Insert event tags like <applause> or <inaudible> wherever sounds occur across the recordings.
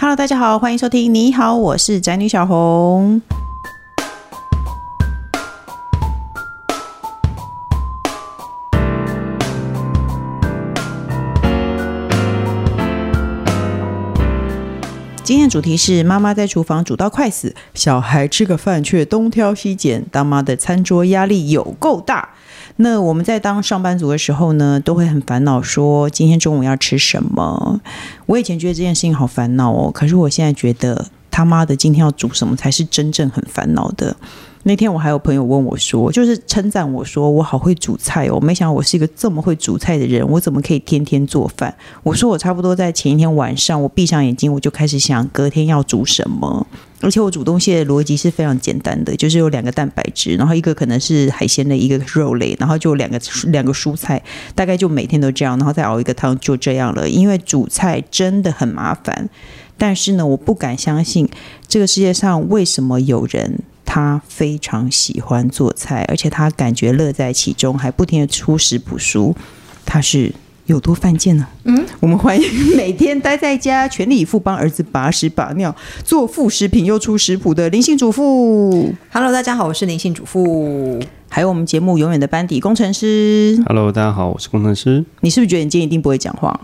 Hello，大家好，欢迎收听。你好，我是宅女小红。今天的主题是妈妈在厨房煮到快死，小孩吃个饭却东挑西拣，当妈的餐桌压力有够大。那我们在当上班族的时候呢，都会很烦恼，说今天中午要吃什么。我以前觉得这件事情好烦恼哦，可是我现在觉得他妈的今天要煮什么才是真正很烦恼的。那天我还有朋友问我说，就是称赞我说我好会煮菜哦，没想到我是一个这么会煮菜的人，我怎么可以天天做饭？我说我差不多在前一天晚上，我闭上眼睛我就开始想隔天要煮什么，而且我煮东西的逻辑是非常简单的，就是有两个蛋白质，然后一个可能是海鲜的一个肉类，然后就两个两个蔬菜，大概就每天都这样，然后再熬一个汤就这样了。因为煮菜真的很麻烦，但是呢，我不敢相信这个世界上为什么有人。他非常喜欢做菜，而且他感觉乐在其中，还不停的出食谱书。他是有多犯贱呢？嗯，我们欢迎每天待在家，全力以赴帮儿子把屎把尿，做副食品又出食谱的灵性主妇。Hello，大家好，我是灵性主妇。还有我们节目永远的班底工程师。Hello，大家好，我是工程师。你是不是觉得你今天一定不会讲话？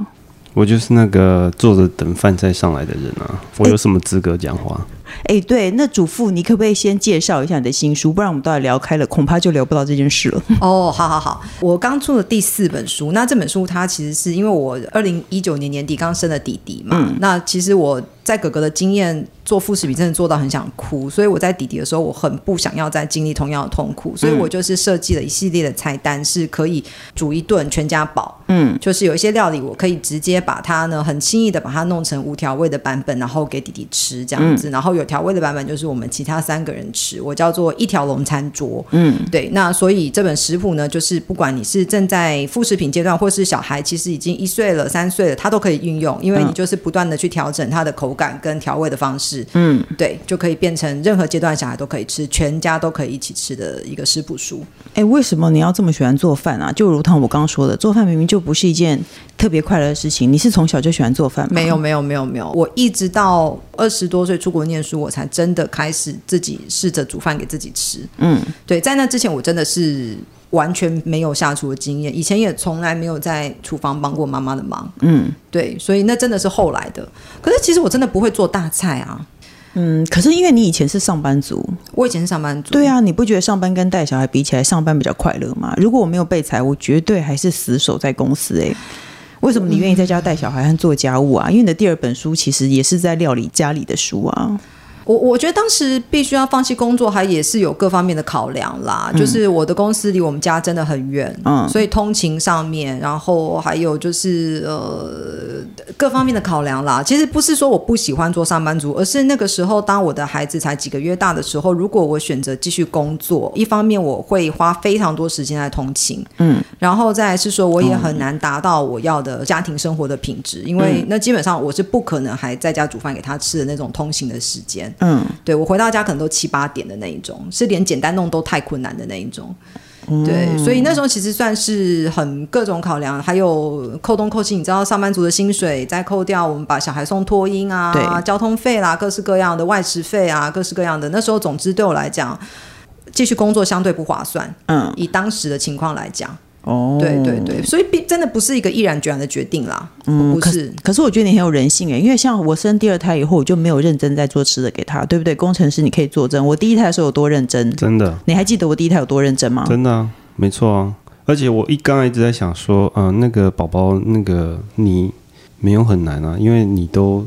我就是那个坐着等饭菜上来的人啊！我有什么资格讲话？哎，对，那主妇，你可不可以先介绍一下你的新书？不然我们都要聊开了，恐怕就聊不到这件事了。<laughs> 哦，好好好，我刚出的第四本书。那这本书它其实是因为我二零一九年年底刚生了弟弟嘛。嗯。那其实我在哥哥的经验做副食品真的做到很想哭，所以我在弟弟的时候我很不想要再经历同样的痛苦，所以我就是设计了一系列的菜单，是可以煮一顿全家饱。嗯。就是有一些料理我可以直接把它呢很轻易的把它弄成无调味的版本，然后给弟弟吃这样子，然后有。调味的版本就是我们其他三个人吃，我叫做一条龙餐桌。嗯，对。那所以这本食谱呢，就是不管你是正在副食品阶段，或是小孩其实已经一岁了、三岁了，他都可以运用，因为你就是不断的去调整它的口感跟调味的方式。嗯，对，就可以变成任何阶段小孩都可以吃，全家都可以一起吃的一个食谱书。哎，为什么你要这么喜欢做饭啊？就如同我刚刚说的，做饭明明就不是一件特别快乐的事情。你是从小就喜欢做饭吗？没有，没有，没有，没有。我一直到二十多岁出国念书。我才真的开始自己试着煮饭给自己吃。嗯，对，在那之前我真的是完全没有下厨的经验，以前也从来没有在厨房帮过妈妈的忙。嗯，对，所以那真的是后来的。可是其实我真的不会做大菜啊。嗯，可是因为你以前是上班族，我以前是上班族。对啊，你不觉得上班跟带小孩比起来，上班比较快乐吗？如果我没有被裁，我绝对还是死守在公司欸。为什么你愿意在家带小孩和做家务啊？因为你的第二本书其实也是在料理家里的书啊。我我觉得当时必须要放弃工作，还也是有各方面的考量啦。嗯、就是我的公司离我们家真的很远，嗯，所以通勤上面，然后还有就是呃各方面的考量啦。其实不是说我不喜欢做上班族，而是那个时候当我的孩子才几个月大的时候，如果我选择继续工作，一方面我会花非常多时间来通勤，嗯，然后再来是说我也很难达到我要的家庭生活的品质，因为那基本上我是不可能还在家煮饭给他吃的那种通勤的时间。嗯，对，我回到家可能都七八点的那一种，是连简单弄都太困难的那一种。嗯、对，所以那时候其实算是很各种考量，还有扣东扣西。你知道，上班族的薪水再扣掉，我们把小孩送托婴啊，交通费啦，各式各样的外食费啊，各式各样的。那时候，总之对我来讲，继续工作相对不划算。嗯，以当时的情况来讲。哦，对对对，所以真的不是一个毅然决然的决定啦。嗯，不是。可，可是我觉得你很有人性诶，因为像我生第二胎以后，我就没有认真在做吃的给他，对不对？工程师，你可以作证，我第一胎的时候有多认真？真的。你还记得我第一胎有多认真吗？真的啊，没错啊。而且我一刚才一直在想说，嗯、呃，那个宝宝，那个你没有很难啊，因为你都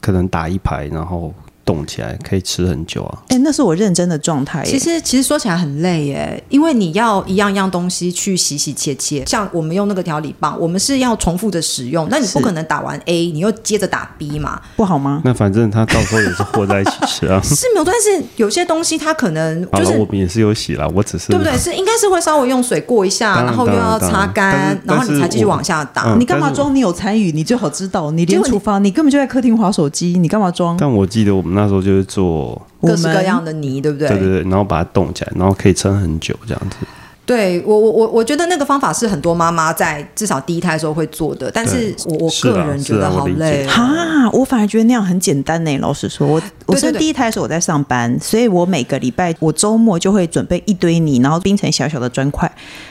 可能打一排，然后。动起来可以吃很久啊！哎、欸，那是我认真的状态。其实，其实说起来很累耶，因为你要一样一样东西去洗洗切切。像我们用那个调理棒，我们是要重复的使用。那你不可能打完 A，你又接着打 B 嘛？不好吗？那反正他到时候也是和在一起吃啊。<laughs> 是没有，但是有些东西它可能就是我们也是有洗啦，我只是对不对？是应该是会稍微用水过一下，然，然后又要擦干，然后你才继续往下打。嗯、你干嘛装？你有参与，你最好知道。你连厨房，你根本就在客厅划手机，你干嘛装？但我记得我们那时候就是做。各式各样的泥，对不对？对对对，然后把它冻起来，然后可以撑很久，这样子。对我我我我觉得那个方法是很多妈妈在至少第一胎的时候会做的，但是我我个人觉得好累哈、啊，我反而觉得那样很简单呢。老实说，我我是第一胎的时候我在上班，对对对，所以我每个礼拜我周末就会准备一堆泥，然后冰成小小的砖块，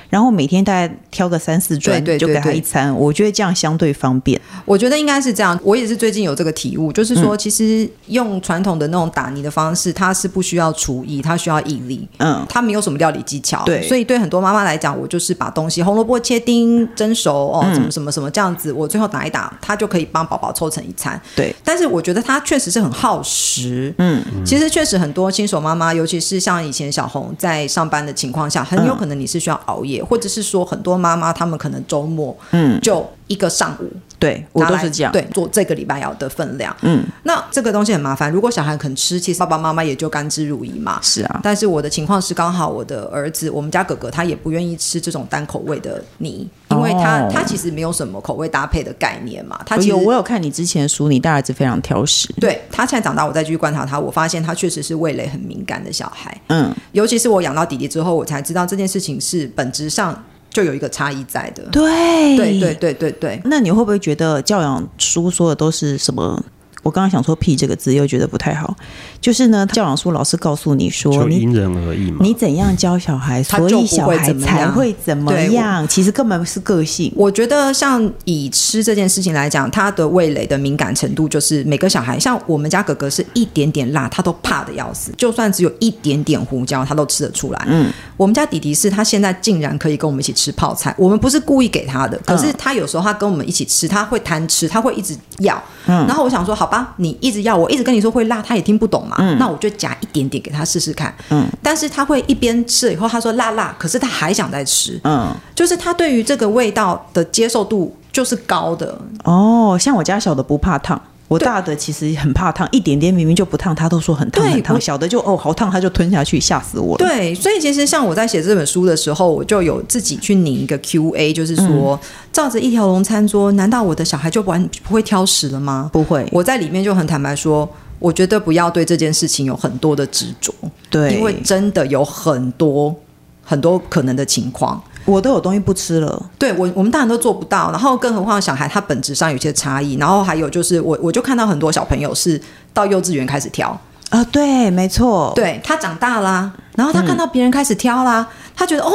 然后每天大概挑个三四砖，就给他一餐。我觉得这样相对方便。我觉得应该是这样。我也是最近有这个体悟，就是说，其实用传统的那种打泥的方式，它是不需要厨艺，它需要毅力，嗯，它没有什么料理技巧，对，所以对。很多妈妈来讲，我就是把东西红萝卜切丁蒸熟哦，什么什么什么这样子，我最后打一打，它就可以帮宝宝凑成一餐。对，但是我觉得它确实是很耗时。嗯，其实确实很多新手妈妈，尤其是像以前小红在上班的情况下，很有可能你是需要熬夜，或者是说很多妈妈她们可能周末嗯就。一个上午，对我都是这样，对做这个礼拜要的分量。嗯，那这个东西很麻烦。如果小孩肯吃，其实爸爸妈妈也就甘之如饴嘛。是啊，但是我的情况是，刚好我的儿子，我们家哥哥他也不愿意吃这种单口味的泥，因为他、哦、他其实没有什么口味搭配的概念嘛。他有，我有看你之前书，你大儿子非常挑食。对，他现在长大，我再继续观察他，我发现他确实是味蕾很敏感的小孩。嗯，尤其是我养到弟弟之后，我才知道这件事情是本质上。就有一个差异在的，对，对，对，对，对，对。那你会不会觉得教养书说的都是什么？我刚刚想说“屁”这个字，又觉得不太好。就是呢，教养书老师告诉你说，你因人而异嘛，你怎样教小孩，<laughs> 所以小孩才会怎么样。其实根本不是个性。我觉得像以吃这件事情来讲，他的味蕾的敏感程度，就是每个小孩，像我们家哥哥是一点点辣，他都怕的要死。就算只有一点点胡椒，他都吃得出来。嗯，我们家弟弟是他现在竟然可以跟我们一起吃泡菜，我们不是故意给他的，可是他有时候他跟我们一起吃，他会贪吃，他会一直要。嗯，然后我想说，好吧，你一直要，我一直跟你说会辣，他也听不懂嘛。嗯，那我就夹一点点给他试试看。嗯，但是他会一边吃了以后，他说辣辣，可是他还想再吃。嗯，就是他对于这个味道的接受度就是高的。哦，像我家小的不怕烫。我大的其实很怕烫，一点点明明就不烫，他都说很烫很烫。小的就哦好烫，他就吞下去，吓死我了。对，所以其实像我在写这本书的时候，我就有自己去拟一个 Q&A，就是说，嗯、照着一条龙餐桌，难道我的小孩就完不会挑食了吗？不会。我在里面就很坦白说，我觉得不要对这件事情有很多的执着，对，因为真的有很多很多可能的情况。我都有东西不吃了，对我我们大人都做不到，然后更何况小孩他本质上有些差异，然后还有就是我我就看到很多小朋友是到幼稚园开始挑啊、呃，对，没错，对他长大啦，然后他看到别人开始挑啦，嗯、他觉得哦。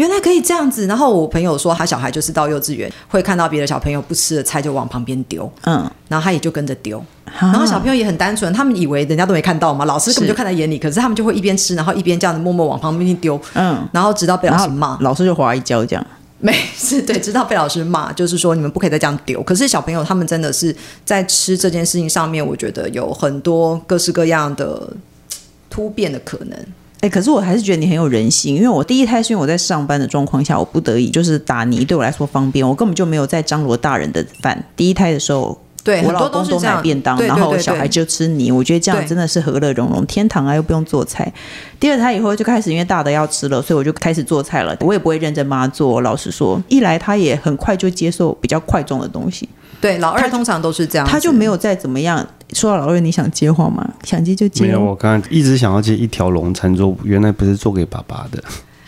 原来可以这样子，然后我朋友说他小孩就是到幼稚园会看到别的小朋友不吃的菜就往旁边丢，嗯，然后他也就跟着丢，然后小朋友也很单纯，他们以为人家都没看到嘛，老师根本就看在眼里，可是他们就会一边吃，然后一边这样子默默往旁边一丢，嗯，然后直到被老师骂，老师就滑一跤这样，没事，对，直到被老师骂，就是说你们不可以再这样丢。可是小朋友他们真的是在吃这件事情上面，我觉得有很多各式各样的突变的可能。哎、欸，可是我还是觉得你很有人性，因为我第一胎是因为我在上班的状况下，我不得已就是打泥对我来说方便，我根本就没有在张罗大人的饭。第一胎的时候，对，我老公都买便当，然后小孩就吃泥，我觉得这样真的是和乐融融，天堂啊，又不用做菜。第二胎以后就开始因为大的要吃了，所以我就开始做菜了。我也不会认真帮他做，老实说，一来他也很快就接受比较快重的东西。对，老二通常都是这样，他就没有再怎么样。说到老魏，你想接话吗？想接就接。没有，我刚刚一直想要接一条龙餐桌，原来不是做给爸爸的。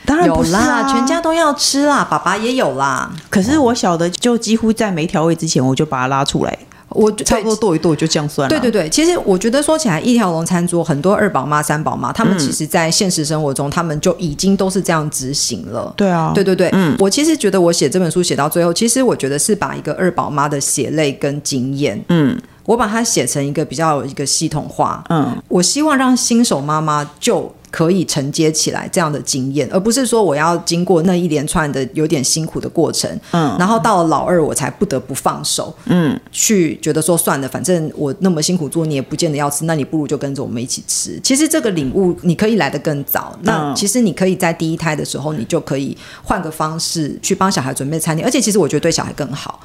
当然不是啊，全家都要吃啦，爸爸也有啦。可是我小的就几乎在没调味之前，我就把它拉出来。我差不多剁一剁就这样算了。对对对，其实我觉得说起来，一条龙餐桌很多二宝妈、三宝妈，他们其实在现实生活中，他们就已经都是这样执行了。对啊，对对对，嗯，我其实觉得我写这本书写到最后，其实我觉得是把一个二宝妈的血泪跟经验，嗯，我把它写成一个比较有一个系统化，嗯，我希望让新手妈妈就。可以承接起来这样的经验，而不是说我要经过那一连串的有点辛苦的过程，嗯，然后到了老二我才不得不放手，嗯，去觉得说算了，反正我那么辛苦做，你也不见得要吃，那你不如就跟着我们一起吃。其实这个领悟你可以来得更早，那其实你可以在第一胎的时候，你就可以换个方式去帮小孩准备餐点，而且其实我觉得对小孩更好。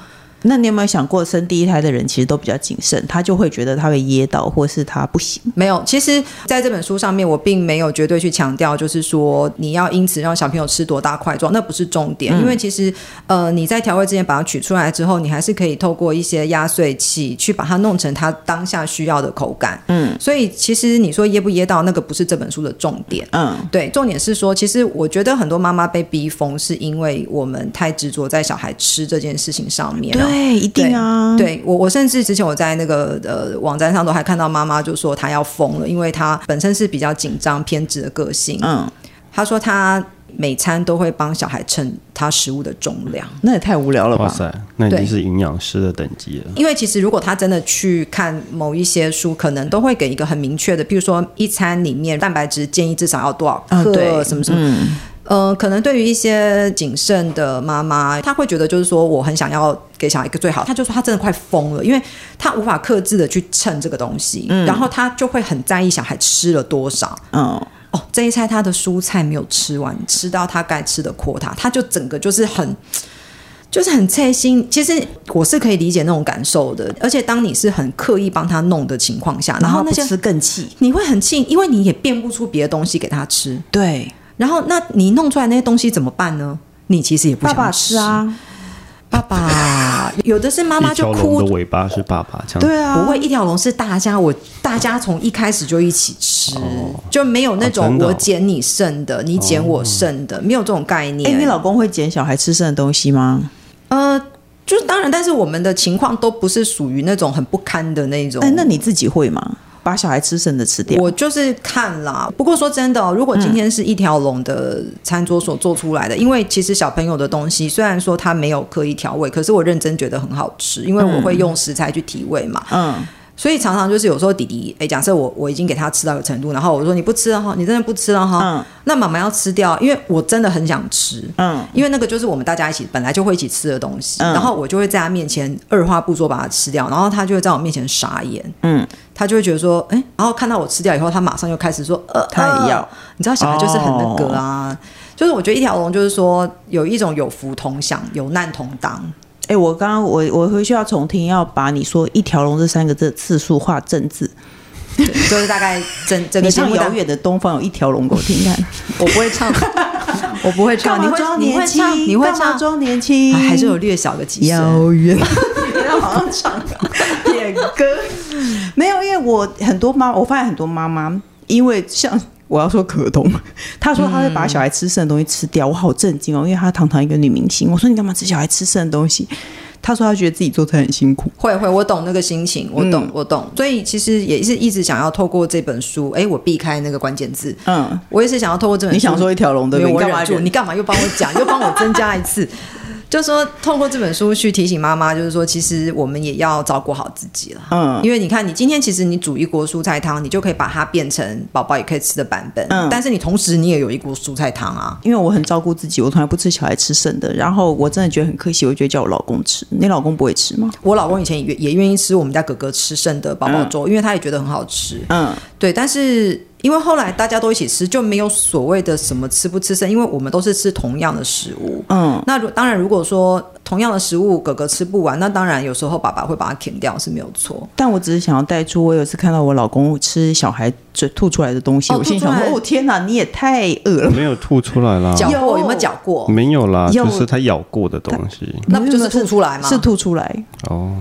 那你有没有想过，生第一胎的人其实都比较谨慎，他就会觉得他会噎到，或是他不行？没有，其实在这本书上面，我并没有绝对去强调，就是说你要因此让小朋友吃多大块状，那不是重点。嗯、因为其实，呃，你在调味之前把它取出来之后，你还是可以透过一些压碎器去把它弄成它当下需要的口感。嗯，所以其实你说噎不噎到，那个不是这本书的重点。嗯，对，重点是说，其实我觉得很多妈妈被逼疯，是因为我们太执着在小孩吃这件事情上面。对，一定啊。对我，我甚至之前我在那个呃网站上都还看到妈妈就说她要疯了，因为她本身是比较紧张偏执的个性。嗯，她说她每餐都会帮小孩称他食物的重量，那也太无聊了吧？哇塞，那已经是营养师的等级了。因为其实如果他真的去看某一些书，可能都会给一个很明确的，譬如说一餐里面蛋白质建议至少要多少克，嗯、什么什么。嗯呃，可能对于一些谨慎的妈妈，她会觉得就是说，我很想要给小孩一个最好，她就说她真的快疯了，因为她无法克制的去称这个东西，嗯、然后她就会很在意小孩吃了多少。嗯，哦，这一餐他的蔬菜没有吃完，吃到他该吃的 quota，他就整个就是很，就是很贴心。其实我是可以理解那种感受的，而且当你是很刻意帮他弄的情况下，然后那些吃更气，你会很气，因为你也变不出别的东西给他吃。对。然后，那你弄出来那些东西怎么办呢？你其实也不想吃，爸爸吃啊。爸爸 <laughs> 有的是妈妈就哭，的尾巴是爸爸，对啊，不会一条龙是大家，我大家从一开始就一起吃，哦、就没有那种我捡你剩的，哦、你捡我剩的，哦、没有这种概念。哎，你老公会捡小孩吃剩的东西吗？呃，就是当然，但是我们的情况都不是属于那种很不堪的那种。哎，那你自己会吗？把小孩吃剩的吃掉，我就是看啦。不过说真的哦，如果今天是一条龙的餐桌所做出来的，嗯、因为其实小朋友的东西虽然说他没有刻意调味，可是我认真觉得很好吃，因为我会用食材去提味嘛。嗯。所以常常就是有时候弟弟，哎，假设我我已经给他吃到一个程度，然后我说你不吃了哈，你真的不吃了哈，嗯、那妈妈要吃掉，因为我真的很想吃，嗯，因为那个就是我们大家一起本来就会一起吃的东西，嗯、然后我就会在他面前二话不说把它吃掉，然后他就会在我面前傻眼，嗯，他就会觉得说，哎，然后看到我吃掉以后，他马上又开始说，呃，他也要，你知道小孩就是很那个啊，哦、就是我觉得一条龙就是说有一种有福同享，有难同当。哎，我刚刚我我回去要重听，要把你说一条龙这三个字次数化正字，就是大概整整个像遥远的东方有一条龙给我听看，<laughs> 我不会唱，我不会唱，你会装年轻，你会唱装年轻，还是有略小的几声，遥远，<laughs> 要好好唱 <laughs> 点歌，没有，因为我很多妈，我发现很多妈妈，因为像。我要说可彤，<laughs> 她说她会把小孩吃剩的东西吃掉，嗯、我好震惊哦，因为她堂堂一个女明星。我说你干嘛吃小孩吃剩的东西？她说她觉得自己做菜很辛苦。会会，我懂那个心情，我懂、嗯、我懂。所以其实也是一直想要透过这本书，哎，我避开那个关键字。嗯，我也是想要透过这本书。你想说一条龙的，你干嘛？你干嘛又帮我讲，又帮我增加一次？<laughs> <laughs> 就是说，透过这本书去提醒妈妈，就是说，其实我们也要照顾好自己了。嗯，因为你看，你今天其实你煮一锅蔬菜汤，你就可以把它变成宝宝也可以吃的版本。嗯，但是你同时你也有一锅蔬菜汤啊。因为我很照顾自己，我从来不吃小孩吃剩的。然后我真的觉得很可惜，我觉得叫我老公吃。你老公不会吃吗？我老公以前也也愿意吃我们家哥哥吃剩的宝宝粥，嗯，因为他也觉得很好吃。嗯，对，但是。因为后来大家都一起吃，就没有所谓的什么吃不吃剩，因为我们都是吃同样的食物。嗯，那如当然，如果说同样的食物哥哥吃不完，那当然有时候爸爸会把它啃掉是没有错。但我只是想要带出，我有一次看到我老公吃小孩嘴吐出来的东西，哦、我心想说：“哦天哪，你也太饿了！”没有吐出来啦，嚼过有没有嚼过？没有啦，就是他咬过的东西，那不就是吐出来吗？是吐出来哦。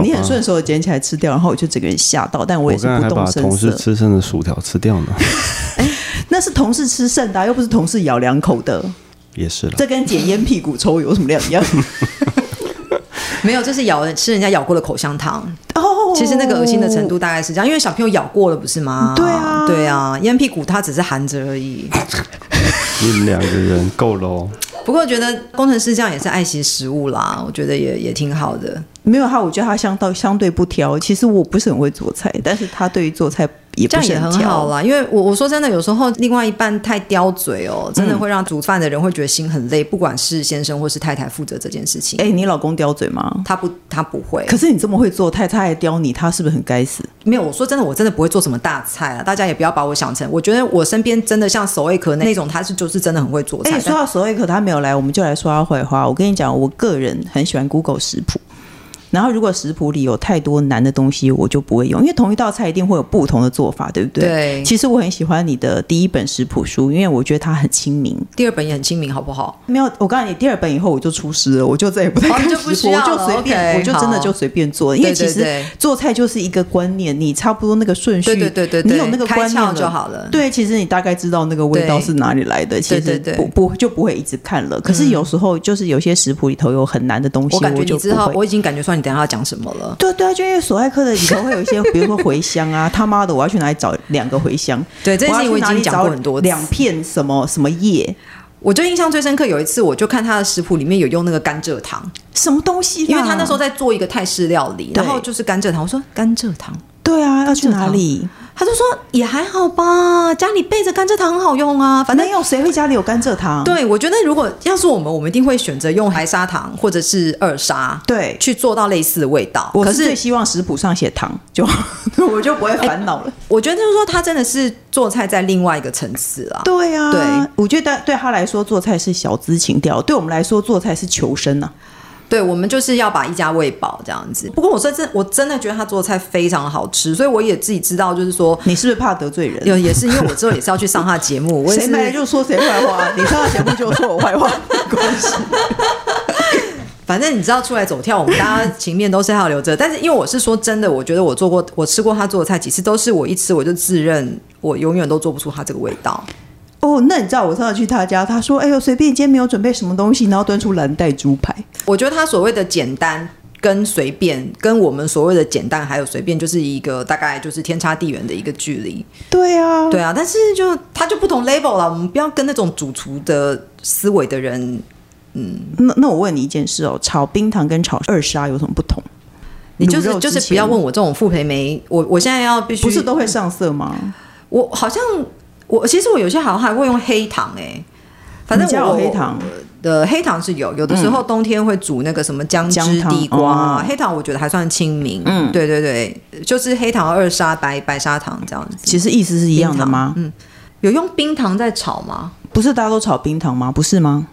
你很顺手的捡起来吃掉，然后我就整个人吓到，但我也是不动声色。同事吃剩的薯条吃掉呢。<laughs> 哎，那是同事吃剩的，啊，又不是同事咬两口的。也是了，这跟捡烟屁股抽有什么两样？<laughs> 没有，这是咬吃人家咬过的口香糖。哦，其实那个恶心的程度大概是这样，因为小朋友咬过了，不是吗？对啊，对啊，烟屁股它只是含着而已。你们两个人够了哦。不过觉得工程师这样也是爱惜食物啦，我觉得也也挺好的。没有他，我觉得他相到相对不挑。其实我不是很会做菜，但是他对于做菜。也这样也很好啦，因为我我说真的，有时候另外一半太刁嘴哦，真的会让煮饭的人会觉得心很累，不管是先生或是太太负责这件事情。哎，你老公刁嘴吗？他不，他不会。可是你这么会做，太太还刁你，他是不是很该死？没有，我说真的，我真的不会做什么大菜啊。大家也不要把我想成，我觉得我身边真的像守卫壳那种，他是就是真的很会做菜。哎，说到守卫壳，他没有来，我们就来说他坏话。我跟你讲，我个人很喜欢 Google 食谱。然后如果食谱里有太多难的东西，我就不会用，因为同一道菜一定会有不同的做法，对不对？对。其实我很喜欢你的第一本食谱书，因为我觉得它很亲民。第二本也很亲民，好不好？没有，我告诉你，第二本以后我就出师了，我就再也不太看食谱，我就随便，我就真的就随便做。因为其实做菜就是一个观念，你差不多那个顺序，对对对对，你有那个观念就好了。对，其实你大概知道那个味道是哪里来的，其实不不就不会一直看了。可是有时候就是有些食谱里头有很难的东西，我感觉你知道，我已经感觉出来你等下要讲什么了。对对啊，就因为索爱克的里头会有一些，比如说茴香啊，<laughs> 他妈的，我要去哪里找两个茴香？对，这件事情我已经讲过很多。两片什么什么叶？我就印象最深刻，有一次我就看他的食谱里面有用那个甘蔗糖，什么东西？因为他那时候在做一个泰式料理，然后就是甘蔗糖。我说甘蔗糖，对啊，要去哪里？他就说也还好吧，家里备着甘蔗糖很好用啊。反正有谁会家里有甘蔗糖？对，我觉得如果要是我们，我们一定会选择用白砂糖或者是二砂，对，去做到类似的味道。我是最希望食谱上写糖，就 <laughs> 我就不会烦恼了。欸，我觉得就是说，他真的是做菜在另外一个层次啊。对啊，对，我觉得对他来说做菜是小资情调，对我们来说做菜是求生啊。对，我们就是要把一家喂饱这样子。不过我说真，我真的觉得他做的菜非常好吃，所以我也自己知道，就是说你是不是怕得罪人？有也是因为我之后也是要去上他的节目，<laughs> 我谁没就说谁坏话，你上他节目就说我坏话，没关系。<laughs> 反正你知道出来走跳，我们大家情面都是要留着。但是因为我是说真的，我觉得我做过，我吃过他做的菜几次，都是我一吃我就自认我永远都做不出他这个味道。哦，那你知道我上次去他家，他说：“哎呦，随便，今天没有准备什么东西，然后端出蓝带猪排。<laughs> ”我觉得他所谓的简单跟随便，跟我们所谓的简单还有随便，就是一个大概就是天差地远的一个距离。对啊，对啊，但是就他就不同 level 了。我们不要跟那种主厨的思维的人，嗯，那那我问你一件事哦，炒冰糖跟炒二沙有什么不同？你就是就是不要问我这种傅培梅，我我现在要必须不是都会上色吗？我好像。我其实我有些好像还会用黑糖哎、欸，反正我有黑糖的黑糖是有，有的时候冬天会煮那个什么姜汁地瓜，黑糖我觉得还算清明。嗯，对对对，就是黑糖二砂白白砂糖这样子。其实意思是一样的吗？嗯，有用冰糖在炒吗？不是大家都炒冰糖吗？不是吗？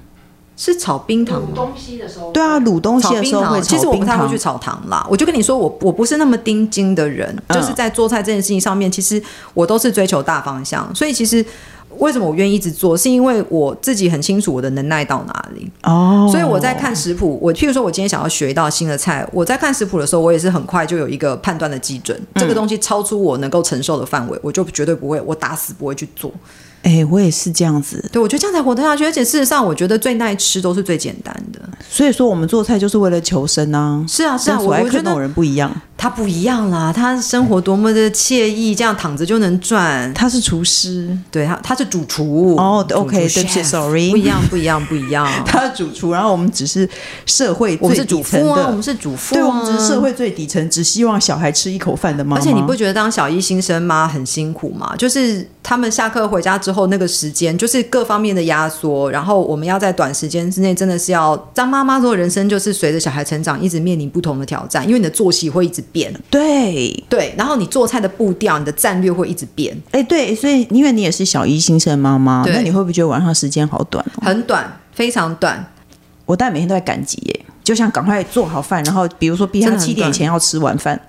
是炒冰糖卤东西的时候，对啊，卤东西的时候会炒冰糖。其实我不太会去炒糖啦。我就跟你说，我我不是那么盯精的人，嗯，就是在做菜这件事情上面，其实我都是追求大方向。所以其实为什么我愿意一直做，是因为我自己很清楚我的能耐到哪里。哦，所以我在看食谱，我譬如说我今天想要学一道新的菜，我在看食谱的时候，我也是很快就有一个判断的基准。这个东西超出我能够承受的范围，我就绝对不会，我打死不会去做。哎、欸，我也是这样子。对，我觉得这样才活得下去。而且事实上，我觉得最耐吃都是最简单的。所以说，我们做菜就是为了求生啊。是啊，是啊，我觉得人不一样。他不一样啦，他生活多么的惬意，这样躺着就能赚。他是厨师，对他，他是主厨。哦，OK，对不起，Sorry，不一样，不一样，不一样。<laughs> 他是主厨，然后我们只是社会最底层的，我们是主妇啊，我们是主妇啊，对，我们只是社会最底层，只希望小孩吃一口饭的妈妈。而且你不觉得当小一新生妈很辛苦吗？就是他们下课回家之后那个时间。就是各方面的压缩，然后我们要在短时间之内，真的是要张妈妈说，人生就是随着小孩成长，一直面临不同的挑战，因为你的作息会一直变，对对，然后你做菜的步调、你的战略会一直变，哎，对，所以因为你也是小一新生妈妈，那你会不会觉得晚上时间好短？很短，非常短。我大概每天都在赶集耶，就想赶快做好饭，然后比如说逼他七点前要吃完饭，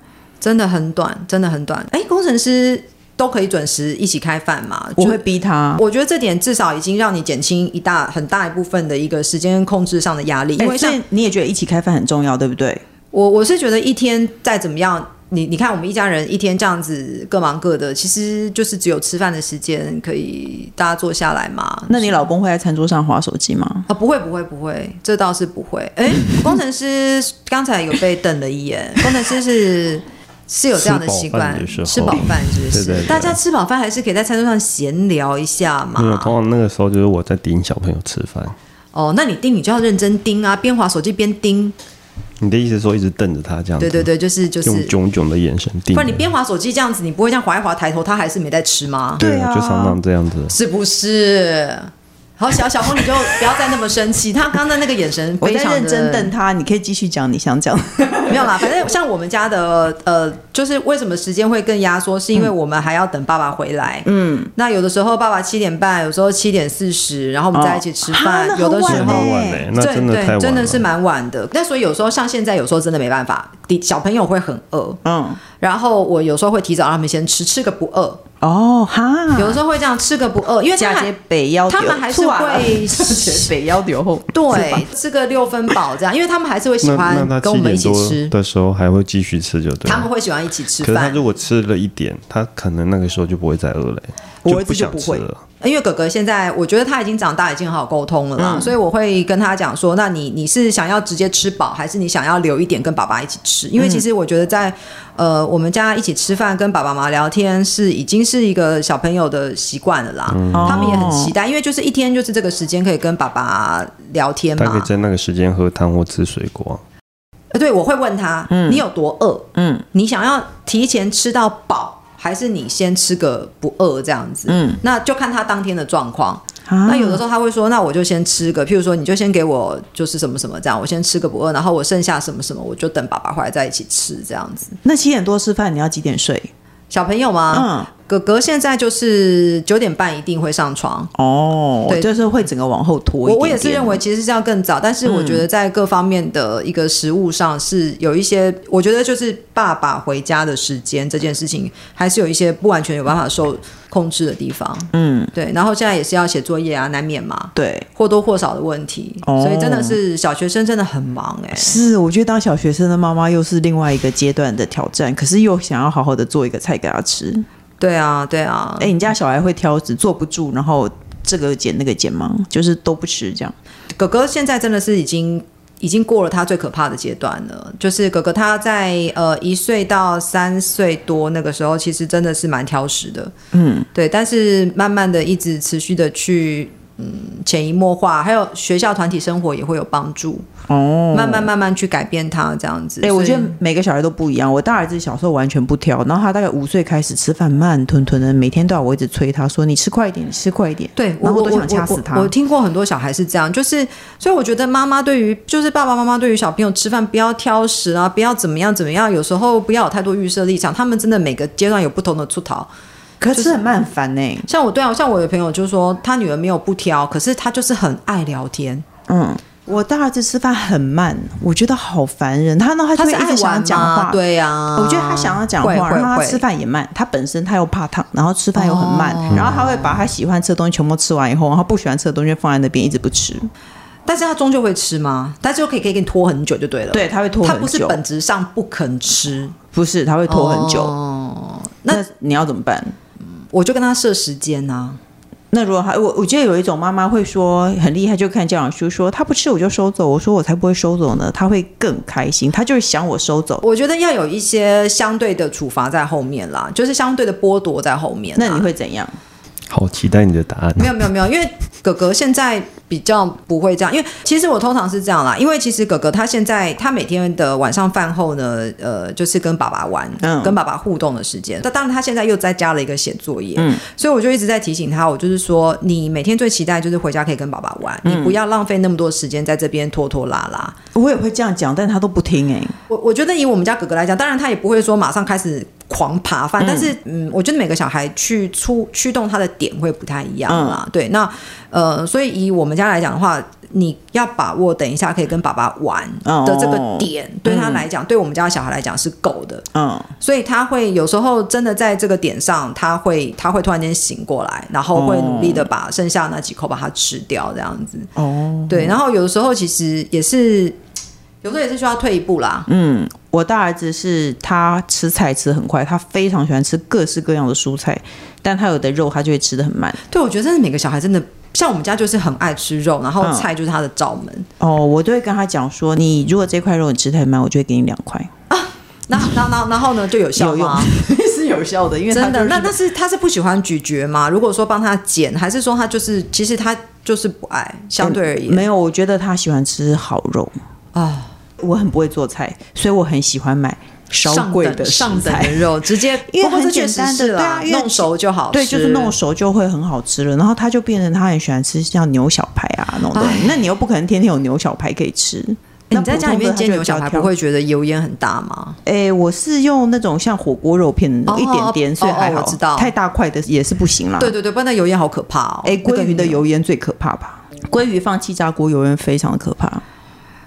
真的很短，真的很短。哎，工程师。都可以准时一起开饭嘛？我会逼他。我觉得这点至少已经让你减轻一大很大一部分的一个时间控制上的压力。因为像你也觉得一起开饭很重要，对不对？我我是觉得一天再怎么样，你你看我们一家人一天这样子各忙各的，其实就是只有吃饭的时间可以大家坐下来嘛。那你老公会在餐桌上划手机吗？啊，不会不会不会，这倒是不会。哎，工程师 <laughs> 刚才有被瞪了一眼，工程师是。是有这样的习惯，吃饱饭是不是？对对对，大家吃饱饭还是可以在餐桌上闲聊一下嘛。通常那个时候就是我在盯小朋友吃饭。哦，那你盯你就要认真盯啊，边滑手机边盯。你的意思是说一直瞪着他这样子？对对对，就是就是用炯炯的眼神盯。不然你边滑手机这样子，你不会这样滑一滑抬头，他还是没在吃吗？对啊，就常常这样子，是不是？好，小小红，你就不要再那么生气。他刚才那个眼神非常我在认真瞪他，你可以继续讲你想讲。<laughs> 没有啦，反正像我们家的呃，就是为什么时间会更压缩，是因为我们还要等爸爸回来。嗯，那有的时候爸爸七点半，有时候七点四十，然后我们在一起吃饭。哦、有的时候，欸、那真的太晚了，真的是蛮晚的。那所以有时候像现在，有时候真的没办法，小朋友会很饿。嗯，然后我有时候会提早让他们先吃，吃个不饿。哦哈，有的时候会这样吃个不饿，因为他们北腰，他们还是会 <laughs> <laughs> 北腰流后，对，吃个六分饱这样，因为他们还是会喜欢跟我们一起吃的时候还会继续吃，就对。他们会喜欢一起吃饭。可是他如果吃了一点，他可能那个时候就不会再饿了，就不想吃了。因为哥哥现在，我觉得他已经长大，已经很好沟通了啦，嗯、所以我会跟他讲说：那你你是想要直接吃饱，还是你想要留一点跟爸爸一起吃？因为其实我觉得在呃我们家一起吃饭，跟爸爸妈妈聊天，是已经是一个小朋友的习惯了啦。嗯、他们也很期待，因为就是一天就是这个时间可以跟爸爸聊天嘛。他可以在那个时间喝汤或吃水果。对，我会问他：嗯、你有多饿？嗯，你想要提前吃到饱？还是你先吃个不饿这样子，嗯，那就看他当天的状况。啊、那有的时候他会说，那我就先吃个，譬如说，你就先给我就是什么什么这样，我先吃个不饿，然后我剩下什么什么，我就等爸爸回来再一起吃这样子。那七点多吃饭，你要几点睡？小朋友吗？嗯。哥哥现在就是九点半一定会上床哦，对，就是会整个往后拖一点点。我我也是认为其实是要更早，但是我觉得在各方面的一个食物上是有一些，嗯、我觉得就是爸爸回家的时间这件事情还是有一些不完全有办法受控制的地方。嗯，对。然后现在也是要写作业啊，难免嘛，对，或多或少的问题。哦、所以真的是小学生真的很忙哎、欸。是，我觉得当小学生的妈妈又是另外一个阶段的挑战，可是又想要好好的做一个菜给他吃。对啊，对啊，哎，你家小孩会挑食，坐不住，然后这个减那个减吗？就是都不吃这样。哥哥现在真的是已经已经过了他最可怕的阶段了，就是哥哥他在呃一岁到三岁多那个时候，其实真的是蛮挑食的，嗯，对，但是慢慢的一直持续的去。嗯，潜移默化，还有学校团体生活也会有帮助哦。慢慢慢慢去改变他这样子。哎、欸，我觉得每个小孩都不一样。我大儿子小时候完全不挑，然后他大概五岁开始吃饭慢吞吞的，每天都要我一直催他说：“你吃快一点，你吃快一点。”对，然后我都想掐死他。我，我，我，我听过很多小孩是这样，就是所以我觉得妈妈对于就是爸爸妈妈对于小朋友吃饭不要挑食啊，不要怎么样怎么样，有时候不要有太多预设立场。他们真的每个阶段有不同的出逃。可是很慢烦呢、欸，像我对啊，像我的朋友就说，他女儿没有不挑，可是他就是很爱聊天。嗯，我大儿子吃饭很慢，我觉得好烦人。他呢，他就会一直想要讲话，对呀、啊。我觉得他想要讲话，然后他吃饭也慢。他本身他又怕烫，然后吃饭又很慢，哦、然后他会把他喜欢吃的东西全部吃完以后，然后不喜欢吃的东西放在那边一直不吃。但是他终究会吃吗？但是又可以可以给你拖很久就对了。对，他会拖很久。他不是本质上不肯吃，不是他会拖很久。哦，那，那你要怎么办？我就跟他设时间呐、啊。那如果还我，我觉得有一种妈妈会说很厉害，就看教养书说他不吃我就收走。我说我才不会收走呢，他会更开心。他就是想我收走。我觉得要有一些相对的处罚在后面啦，就是相对的剥夺在后面。那你会怎样？好期待你的答案。没有没有没有，因为哥哥现在比较不会这样，因为其实我通常是这样啦。因为其实哥哥他现在他每天的晚上饭后呢，呃，就是跟爸爸玩，嗯，跟爸爸互动的时间。那当然他现在又再加了一个写作业，嗯，所以我就一直在提醒他，我就是说，你每天最期待就是回家可以跟爸爸玩，嗯，你不要浪费那么多时间在这边拖拖拉拉。我也会这样讲，但他都不听哎、欸。我我觉得以我们家哥哥来讲，当然他也不会说马上开始。狂爬饭，但是嗯，我觉得每个小孩去出驱动他的点会不太一样啦。嗯、对，那呃，所以以我们家来讲的话，你要把握等一下可以跟爸爸玩的这个点，哦、对他来讲，嗯、对我们家小孩来讲是够的。嗯，所以他会有时候真的在这个点上，他会他会突然间醒过来，然后会努力的把剩下那几口把它吃掉，这样子。哦，对，然后有的时候其实也是。有时候也是需要退一步啦。嗯，我大儿子是他吃菜吃很快，他非常喜欢吃各式各样的蔬菜，但他有的肉他就会吃的很慢。对，我觉得真的每个小孩真的像我们家就是很爱吃肉，然后菜就是他的罩门。嗯、哦，我都会跟他讲说，你如果这块肉你吃太慢，我就会给你两块啊。那那那然后呢就有效用 <laughs> 是有效的，因为真的。那那是他是不喜欢咀嚼吗？如果说帮他剪，还是说他就是其实他就是不爱？相对而言，嗯、没有，我觉得他喜欢吃好肉啊。我很不会做菜，所以我很喜欢买稍贵的上等的肉，直接 <laughs> 因为很简单的，对啊，弄熟就好，对，就是弄熟就会很好吃了。然后他就变成他很喜欢吃像牛小排啊那种东西，那你又不可能天天有牛小排可以吃。你在家里面煎牛小排不会觉得油烟很大吗？哎，我是用那种像火锅肉片的一点点，所以还好。我知道，太大块的也是不行啦。对对对，不然那油烟好可怕哦。哎，鲑鱼的油烟最可怕吧？鲑鱼放气炸锅油烟非常的可怕。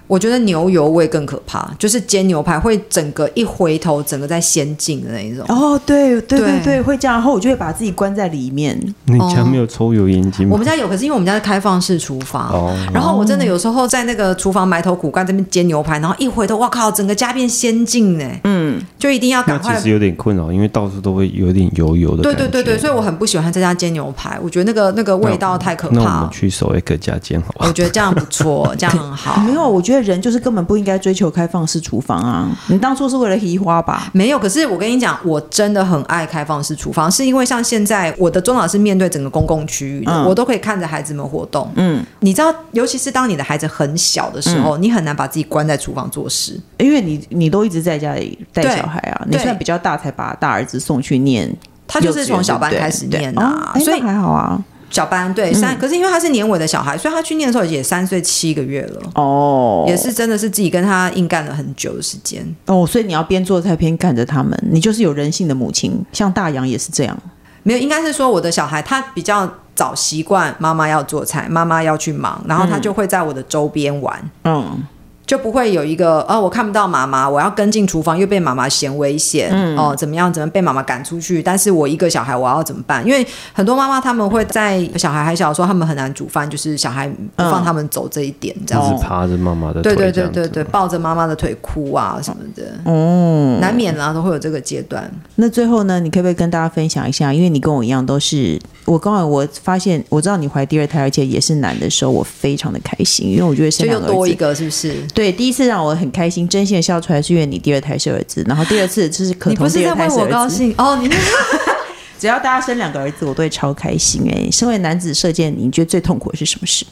我觉得牛油味更可怕，就是煎牛排会整个一回头，整个在先进的那一种。哦，对对对对，会这样，然后我就会把自己关在里面。你家没有抽油烟机吗？我们家有，可是因为我们家是开放式厨房。哦。然后我真的有时候在那个厨房埋头苦干这边煎牛排，然后一回头，哇靠，整个家变仙境呢。嗯。就一定要赶快。其实有点困扰，因为到处都会有点油油的。对对对对，所以我很不喜欢在家煎牛排，我觉得那个那个味道太可怕。那我们去首尔家煎好了。我觉得这样不错，这样很好。<laughs> 没有，我觉得人就是根本不。应该追求开放式厨房啊！你当初是为了移花吧？没有，可是我跟你讲，我真的很爱开放式厨房，是因为像现在我的中老师面对整个公共区域的，嗯、我都可以看着孩子们活动。嗯，你知道，尤其是当你的孩子很小的时候，嗯、你很难把自己关在厨房做事，因为你你都一直在家里带小孩啊。你虽然比较大，才把大儿子送去念，他就是从小班开始念啊，所以还好啊。小班对三，嗯、可是因为他是年尾的小孩，所以他去念的时候也三岁七个月了。哦，也是真的是自己跟他硬干了很久的时间。哦，所以你要边做菜边看着他们，你就是有人性的母亲，像大洋也是这样，没有，应该是说我的小孩他比较早习惯妈妈要做菜，妈妈要去忙，然后他就会在我的周边玩，嗯。嗯就不会有一个哦，我看不到妈妈，我要跟进厨房又被妈妈嫌危险，嗯、哦，怎么样？怎么被妈妈赶出去？但是我一个小孩，我要怎么办？因为很多妈妈他们会在小孩还小的时候，他们很难煮饭，就是小孩不放他们走这一点，这样子。趴着妈妈的腿，对对对对对，抱着妈妈的腿哭啊什么的，哦，难免啦，都会有这个阶段。那最后呢，你可不可以跟大家分享一下？因为你跟我一样都是，我刚好我发现，我知道你怀第二胎，而且也是男的时候，我非常的开心，因为我觉得生又多一个，是不是？对，第一次让我很开心，真心的笑出来，是因为你第二胎是儿子，然后第二次就是 <laughs> 可同第二胎是儿子。你不是在为我高兴哦？你 <laughs> <laughs> 只要大家生两个儿子，我都会超开心哎！身为男子射箭，你觉得最痛苦的是什么事？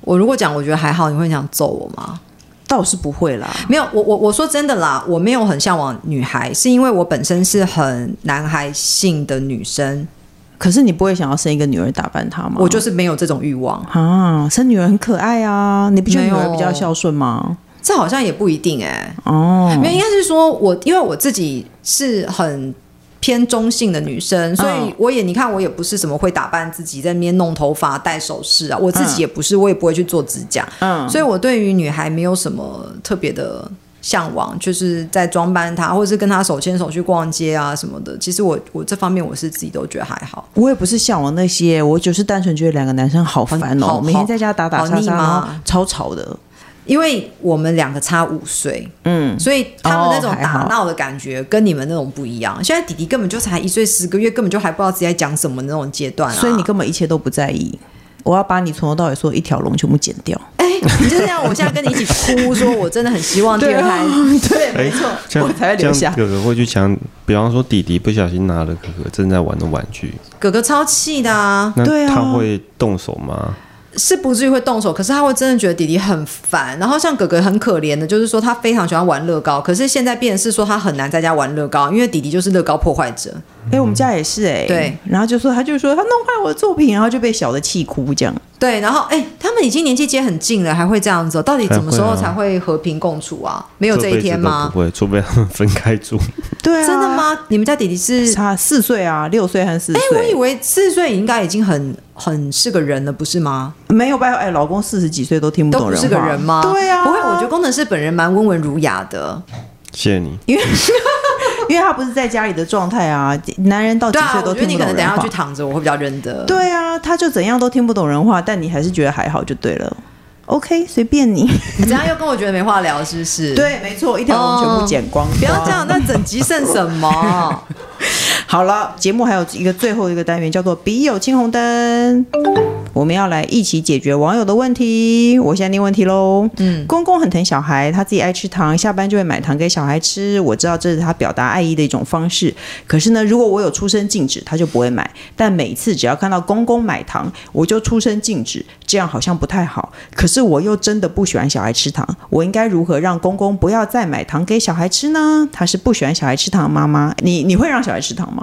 我如果讲，我觉得还好。你会想揍我吗？倒是不会啦，没有。我我我说真的啦，我没有很向往女孩，是因为我本身是很男孩性的女生。可是你不会想要生一个女儿打扮她吗？我就是没有这种欲望啊！生女儿很可爱啊，你不觉得女儿比较孝顺吗？这好像也不一定哎、欸，哦，没有，应该是说我因为我自己是很偏中性的女生，所以我也你看我也不是什么会打扮自己在那边弄头发戴首饰啊，我自己也不是，我也不会去做指甲，嗯，所以我对于女孩没有什么特别的向往，就是在装扮她，或者是跟她手牵手去逛街啊什么的。其实我我这方面我是自己都觉得还好，我也不是向往那些，我就是单纯觉得两个男生好烦哦，每天在家打打杀杀，超吵的。因为我们两个差五岁，嗯，所以他们那种打闹的感觉跟你们那种不一样。现在弟弟根本就才一岁十个月，根本就还不知道自己在讲什么那种阶段啊，所以你根本一切都不在意。我要把你从头到尾说一条龙全部剪掉。哎，你就这样，我现在跟你一起哭，说我真的很希望第二胎，对，没错，我才会留下。哥哥会去抢，比方说弟弟不小心拿了哥哥正在玩的玩具，哥哥超气的啊，对啊，他会动手吗？是不至于会动手，可是他会真的觉得弟弟很烦。然后像哥哥很可怜的，就是说他非常喜欢玩乐高，可是现在变成是说他很难在家玩乐高，因为弟弟就是乐高破坏者。哎、欸，我们家也是哎、欸，对。然后就说他就说他弄坏我的作品，然后就被小的气哭这样。对，然后哎、欸，他们已经年纪接很近了，还会这样子，到底什么时候才会和平共处啊？没有这一天吗？不会，除非他们分开住。<laughs> 对啊，真的吗？你们家弟弟是差四岁啊，六岁还是四岁？哎、欸，我以为四岁应该已经很很是个人了，不是吗？没有办法，哎，老公四十几岁都听不懂人话，都不是个人吗？对啊，不会，我觉得工程师本人蛮温文儒雅的。谢谢你，因为 <laughs> 因为他不是在家里的状态啊，男人到几岁都听不懂人话。我觉得你可能等下去躺着，我会比较认得。对啊，他就怎样都听不懂人话，但你还是觉得还好就对了。OK，随便你。<laughs> 你这样又跟我觉得没话聊，是不是？对，没错，一条龙全部剪光，光。不要这样，那整集剩什么？<laughs> 好了，节目还有一个最后一个单元，叫做“笔友青红灯”。我们要来一起解决网友的问题。我现在念问题喽。嗯，公公很疼小孩，他自己爱吃糖，下班就会买糖给小孩吃。我知道这是他表达爱意的一种方式。可是呢，如果我有出声禁止，他就不会买。但每次只要看到公公买糖，我就出声禁止，这样好像不太好。可是我又真的不喜欢小孩吃糖，我应该如何让公公不要再买糖给小孩吃呢？他是不喜欢小孩吃糖的妈妈，你你会让小孩吃糖吗？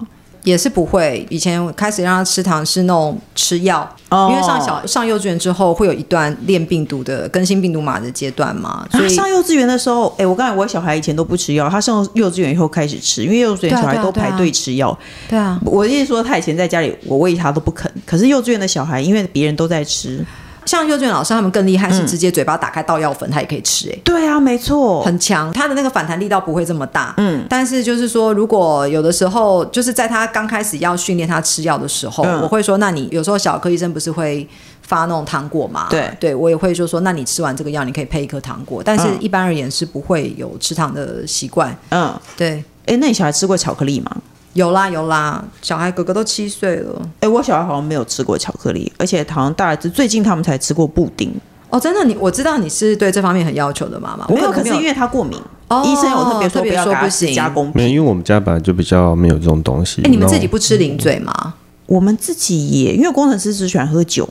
也是不会。以前我开始让他吃糖是那种吃药，oh. 因为上小上幼稚园之后会有一段练病毒的更新病毒码的阶段嘛。所以、啊、上幼稚园的时候，哎，我刚才我小孩以前都不吃药，他上幼稚园以后开始吃，因为幼稚园小孩都排队吃药。对啊，我意思说他以前在家里我喂他都不肯，可是幼稚园的小孩因为别人都在吃。像幼稚园老师他们更厉害，是直接嘴巴打开倒药粉，他也可以吃。哎，对啊，没错，很强，他的那个反弹力道不会这么大。嗯，但是就是说，如果有的时候就是在他刚开始要训练他吃药的时候，我会说，那你有时候小儿科医生不是会发那种糖果嘛？对，对我也会就说，那你吃完这个药，你可以配一颗糖果。但是一般而言是不会有吃糖的习惯。嗯，对。哎，那你小孩吃过巧克力吗？有啦有啦，小孩哥哥都七岁了。哎，我小孩好像没有吃过巧克力，而且好像大儿子最近他们才吃过布丁。哦，真的，你我知道你是对这方面很要求的妈妈。没有，可是因为他过敏，哦、医生有特别说不要给他吃加工品。没有，因为我们家本来就比较没有这种东西。哎，你们自己不吃零嘴吗？嗯、我们自己也，因为工程师只喜欢喝酒。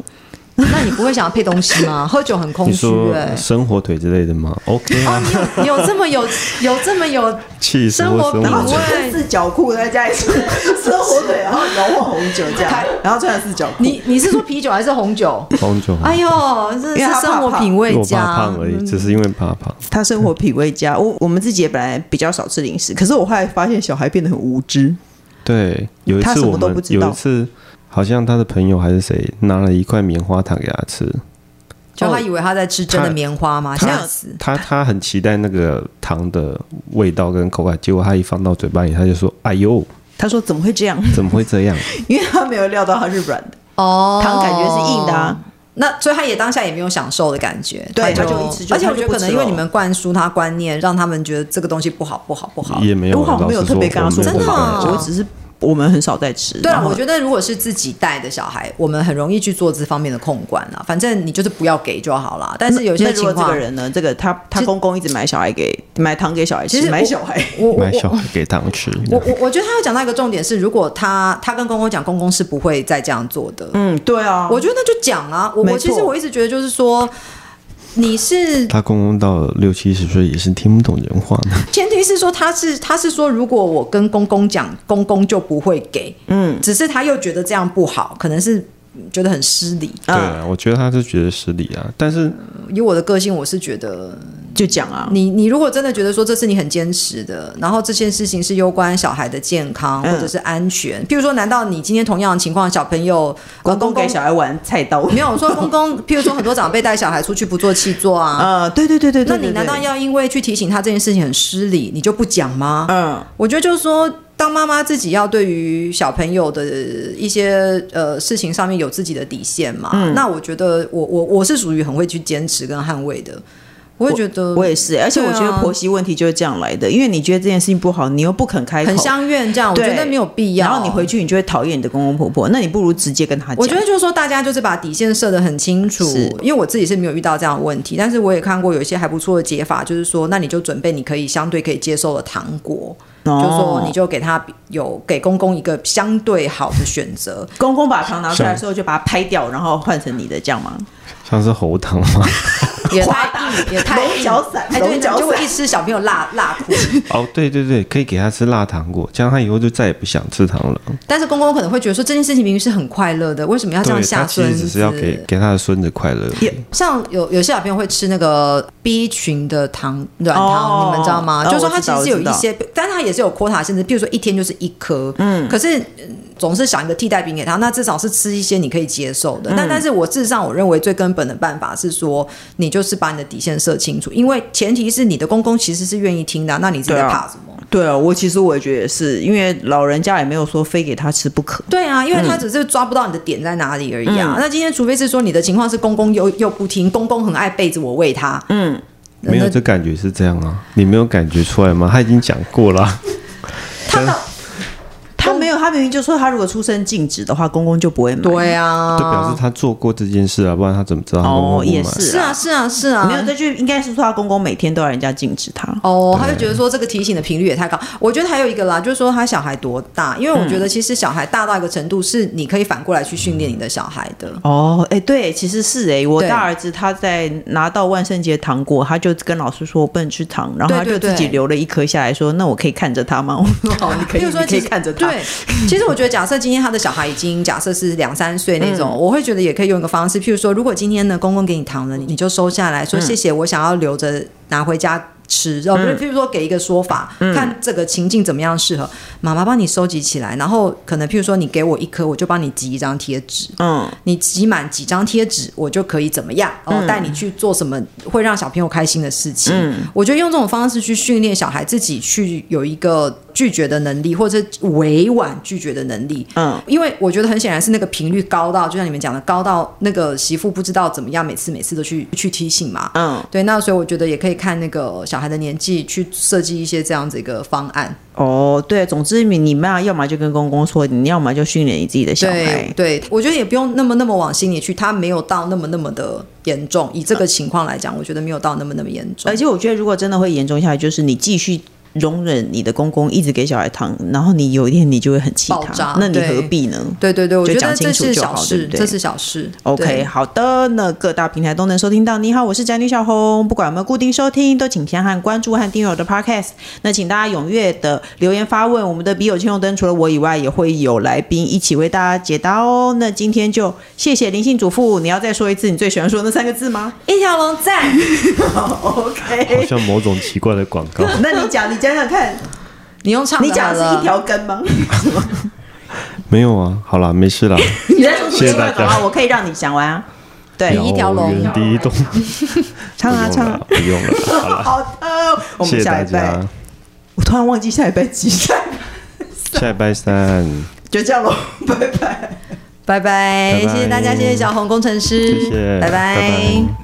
<laughs> 那你不会想要配东西吗？<laughs> 喝酒很空虚哎、欸。生火腿之类的吗？OK 啊。哦、你有有这么有有这么有 <laughs> 生活品味？四角裤在家里吃生火腿，然后摇晃红酒这样，然后穿四角裤。你你是说啤酒还是红酒？红酒。哎呦，这是生活品味佳。我怕胖而已，只是因为怕胖。他生活品味佳。我我们自己也本来比较少吃零食，可是我后来发现小孩变得很无知。对，有一次我们有一次。好像他的朋友还是谁拿了一块棉花糖给他吃，就他以为他在吃真的棉花吗？吓死！他他很期待那个糖的味道跟口感，结果他一放到嘴巴里，他就说：“哎呦！”他说：“怎么会这样？怎么会这样？<laughs> 因为他没有料到它是软的哦，糖感觉是硬的啊。那所以他也当下也没有享受的感觉，对，他就一吃就。而且我觉得可能因为你们灌输他观念，让他们觉得这个东西不好，不好，不好。也没有，我好像没有特别跟他说，真的，我只是。我们很少在吃。对啊，我觉得如果是自己带的小孩，我们很容易去做这方面的控管啊。反正你就是不要给就好了。但是有些情况，这个人呢，这个他他公公一直买小孩给买糖给小孩吃，其实买小孩我买小孩给糖吃。我我我觉得他要讲到一个重点是，如果他他跟公公讲，公公是不会再这样做的。嗯，对啊，我觉得那就讲啊。我我其实我一直觉得就是说。你是他公公到六七十岁也是听不懂人话的。前提是说他是他是说，如果我跟公公讲，公公就不会给。嗯，只是他又觉得这样不好，可能是。觉得很失礼，对啊，我觉得他是觉得失礼啊。但是以我的个性，我是觉得就讲啊。你你如果真的觉得说这是你很坚持的，然后这件事情是攸关小孩的健康或者是安全，譬如说，难道你今天同样的情况，小朋友公公给小孩玩菜刀？<laughs> 没有我说公公，<laughs> 譬如说很多长辈带小孩出去不做气作啊，呃，对对对对，那你难道要因为去提醒他这件事情很失礼，你就不讲吗？嗯，我觉得就是说。当妈妈自己要对于小朋友的一些呃事情上面有自己的底线嘛，嗯、那我觉得我我我是属于很会去坚持跟捍卫的。我会觉得我，我也是，而且我觉得婆媳问题就是这样来的，啊、因为你觉得这件事情不好，你又不肯开口，很相怨这样，我觉得没有必要。然后你回去，你就会讨厌你的公公婆婆，那你不如直接跟他讲。我觉得就是说，大家就是把底线设得很清楚。因为我自己是没有遇到这样的问题，但是我也看过有一些还不错的解法，就是说，那你就准备你可以相对可以接受的糖果，哦、就说你就给他有给公公一个相对好的选择。公公把糖拿出来的时候，就把它拍掉，然后换成你的，这样吗？像是喉糖吗？也太硬，也太硬。角散，哎，对，就会一吃小朋友辣辣哭。<laughs> 哦，对对对，可以给他吃辣糖果，这样他以后就再也不想吃糖了。但是公公可能会觉得说，这件事情明明是很快乐的，为什么要这样下孙子？他其实只是要给给他的孙子快乐。像有有些小朋友会吃那个 B 群的糖软糖，你们知道吗？就是说他其实有一些，但是他也是有 quota 限制，比如说一天就是一颗。嗯，可是。总是想一个替代品给他，那至少是吃一些你可以接受的。但、嗯、但是我事实上我认为最根本的办法是说，你就是把你的底线设清楚，因为前提是你的公公其实是愿意听的，那你是在怕什么？对啊，我其实我也觉得是因为老人家也没有说非给他吃不可。对啊，因为他只是抓不到你的点在哪里而已啊。嗯、那今天除非是说你的情况是公公又又不听，公公很爱背着我喂他，嗯，没有这感觉是这样啊？你没有感觉出来吗？他已经讲过了，他有，他他明明就说他如果出生禁止的话，公公就不会买。对啊，就表示他做过这件事啊，不然他怎么知道他公公？哦也是是啊，是啊，是啊，没有这就应该是说他公公每天都要人家禁止他。哦，他就觉得说这个提醒的频率也太高。我觉得还有一个啦，就是说他小孩多大？因为我觉得其实小孩大到一个程度，是你可以反过来去训练你的小孩的。哦，哎，对，其实是哎，我大儿子他在拿到万圣节糖果，他就跟老师说我不能吃糖，然后他就自己留了一颗下来说，那我可以看着他吗？我说好，你可以，你可以看着他。对，<laughs> 其实我觉得假设今天他的小孩已经假设是两三岁那种，我会觉得也可以用一个方式，譬如说，如果今天呢公公给你糖了，你你就收下来说谢谢，我想要留着拿回家。吃，哦，不是，譬如说给一个说法，嗯、看这个情境怎么样适合，妈妈帮你收集起来，然后可能譬如说你给我一颗，我就帮你集一张贴纸，嗯，你集满几张贴纸，我就可以怎么样，然后带你去做什么会让小朋友开心的事情。嗯，我觉得用这种方式去训练小孩自己去有一个。拒绝的能力，或者委婉拒绝的能力，嗯，因为我觉得很显然是那个频率高到，就像你们讲的，高到那个媳妇不知道怎么样，每次每次都去去提醒嘛，嗯，对，那所以我觉得也可以看那个小孩的年纪去设计一些这样子一个方案。哦，对，总之你你们要要么就跟公公说，你要么就训练你自己的小孩。对，对，我觉得也不用那么那么往心里去，他没有到那么那么的严重。以这个情况来讲，我觉得没有到那么那么严重。而且我觉得如果真的会严重下来，就是你继续。容忍你的公公一直给小孩糖，然后你有一天你就会很气他，那你何必呢？对对对，我觉得这是小事，这是小事。OK，好的，那各大平台都能收听到。你好，我是宅女小红，不管有没有固定收听，都请先和关注和订阅我的 Podcast。那请大家踊跃的留言发问，我们的笔友青红灯除了我以外，也会有来宾一起为大家解答哦。那今天就谢谢灵性主妇，你要再说一次你最喜欢说的那三个字吗？一条龙赞。OK，好像某种奇怪的广告。<laughs> 那你讲，你。想想看，你用唱，你讲的是一条根吗？<laughs> 没有啊，好了，没事了。<laughs> 谢谢大家，我可以让你讲完啊。对，一条龙，第一栋，唱啊唱，不用了。好了，好的，我们下一拜。我突然忘记下一拜几。<laughs> 下一拜三。就这样喽，拜拜，拜拜，谢谢大家，谢谢小红工程师，谢谢，拜拜。